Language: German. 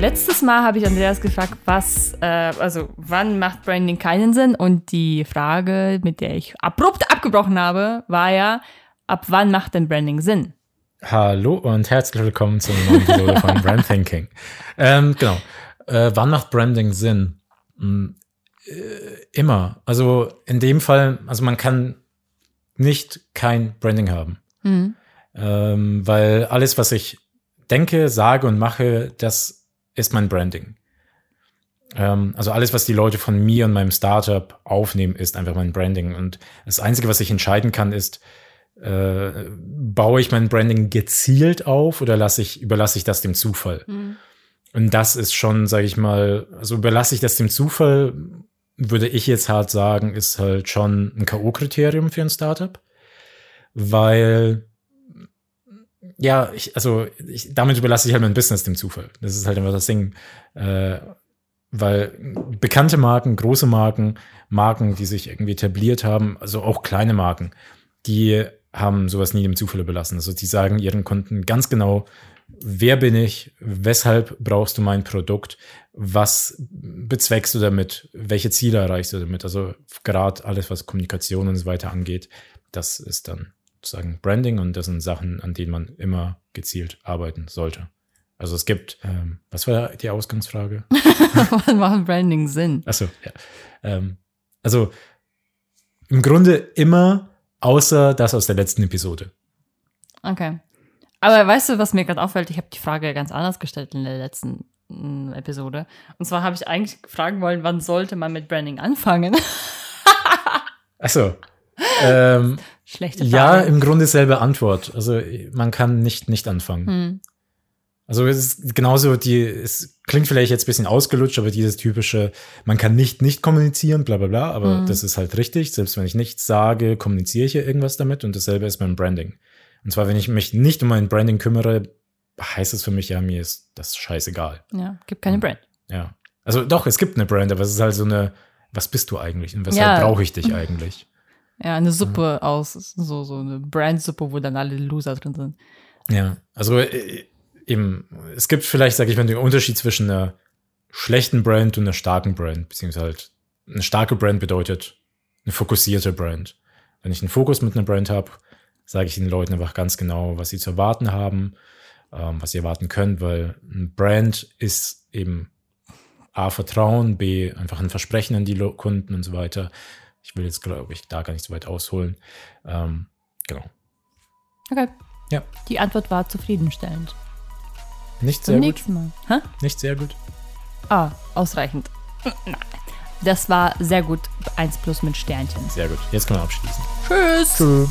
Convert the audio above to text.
letztes Mal habe ich Andreas gefragt, was, äh, also wann macht Branding keinen Sinn? Und die Frage, mit der ich abrupt abgebrochen habe, war ja, ab wann macht denn Branding Sinn? Hallo und herzlich willkommen zu einer neuen Episode von Brand Thinking. Ähm, genau. Äh, wann macht Branding Sinn? Hm, äh, immer. Also in dem Fall, also man kann nicht kein Branding haben. Mhm. Ähm, weil alles, was ich denke, sage und mache, das ist mein Branding. Ähm, also alles, was die Leute von mir und meinem Startup aufnehmen, ist einfach mein Branding. Und das Einzige, was ich entscheiden kann, ist, äh, baue ich mein Branding gezielt auf oder lasse ich, überlasse ich das dem Zufall? Mhm. Und das ist schon, sage ich mal, also überlasse ich das dem Zufall, würde ich jetzt hart sagen, ist halt schon ein K.O.-Kriterium für ein Startup. Weil ja, ich, also ich, damit überlasse ich halt mein Business dem Zufall. Das ist halt einfach das Ding. Äh, weil bekannte Marken, große Marken, Marken, die sich irgendwie etabliert haben, also auch kleine Marken, die haben sowas nie dem Zufall überlassen. Also die sagen ihren Kunden ganz genau, wer bin ich, weshalb brauchst du mein Produkt, was bezweckst du damit, welche Ziele erreichst du damit. Also gerade alles, was Kommunikation und so weiter angeht, das ist dann sozusagen Branding und das sind Sachen, an denen man immer gezielt arbeiten sollte. Also es gibt, ähm, was war die Ausgangsfrage? Wann macht Branding Sinn? Achso, ja. Ähm, also im Grunde immer, außer das aus der letzten Episode. Okay. Aber weißt du, was mir gerade auffällt? Ich habe die Frage ganz anders gestellt in der letzten mm, Episode. Und zwar habe ich eigentlich fragen wollen, wann sollte man mit Branding anfangen? Achso. Ähm, Schlechte Frage. ja, im Grunde selbe Antwort. Also man kann nicht nicht anfangen. Hm. Also es ist genauso die, es klingt vielleicht jetzt ein bisschen ausgelutscht, aber dieses typische, man kann nicht nicht kommunizieren, bla bla bla, aber Mhm. das ist halt richtig. Selbst wenn ich nichts sage, kommuniziere ich ja irgendwas damit und dasselbe ist beim Branding. Und zwar, wenn ich mich nicht um mein Branding kümmere, heißt es für mich, ja, mir ist das scheißegal. Ja, gibt keine Brand. Ja. Also doch, es gibt eine Brand, aber es ist halt so eine, was bist du eigentlich und weshalb Ja. brauche ich dich eigentlich? Ja, eine Suppe aus, so, so eine Brandsuppe, wo dann alle Loser drin sind. Ja, also äh, eben, es gibt vielleicht, sage ich mal, den Unterschied zwischen einer schlechten Brand und einer starken Brand, beziehungsweise halt eine starke Brand bedeutet eine fokussierte Brand. Wenn ich einen Fokus mit einer Brand habe, sage ich den Leuten einfach ganz genau, was sie zu erwarten haben, ähm, was sie erwarten können, weil ein Brand ist eben A, Vertrauen, B, einfach ein Versprechen an die Kunden und so weiter. Ich will jetzt, glaube ich, da gar nicht so weit ausholen. Ähm, genau. Okay. Ja. Die Antwort war zufriedenstellend. Nicht Zum sehr gut. nächsten Mal. Hä? Nicht sehr gut. Ah, ausreichend. Nein. Das war sehr gut. Eins plus mit Sternchen. Sehr gut. Jetzt können wir abschließen. Tschüss. Tschüss.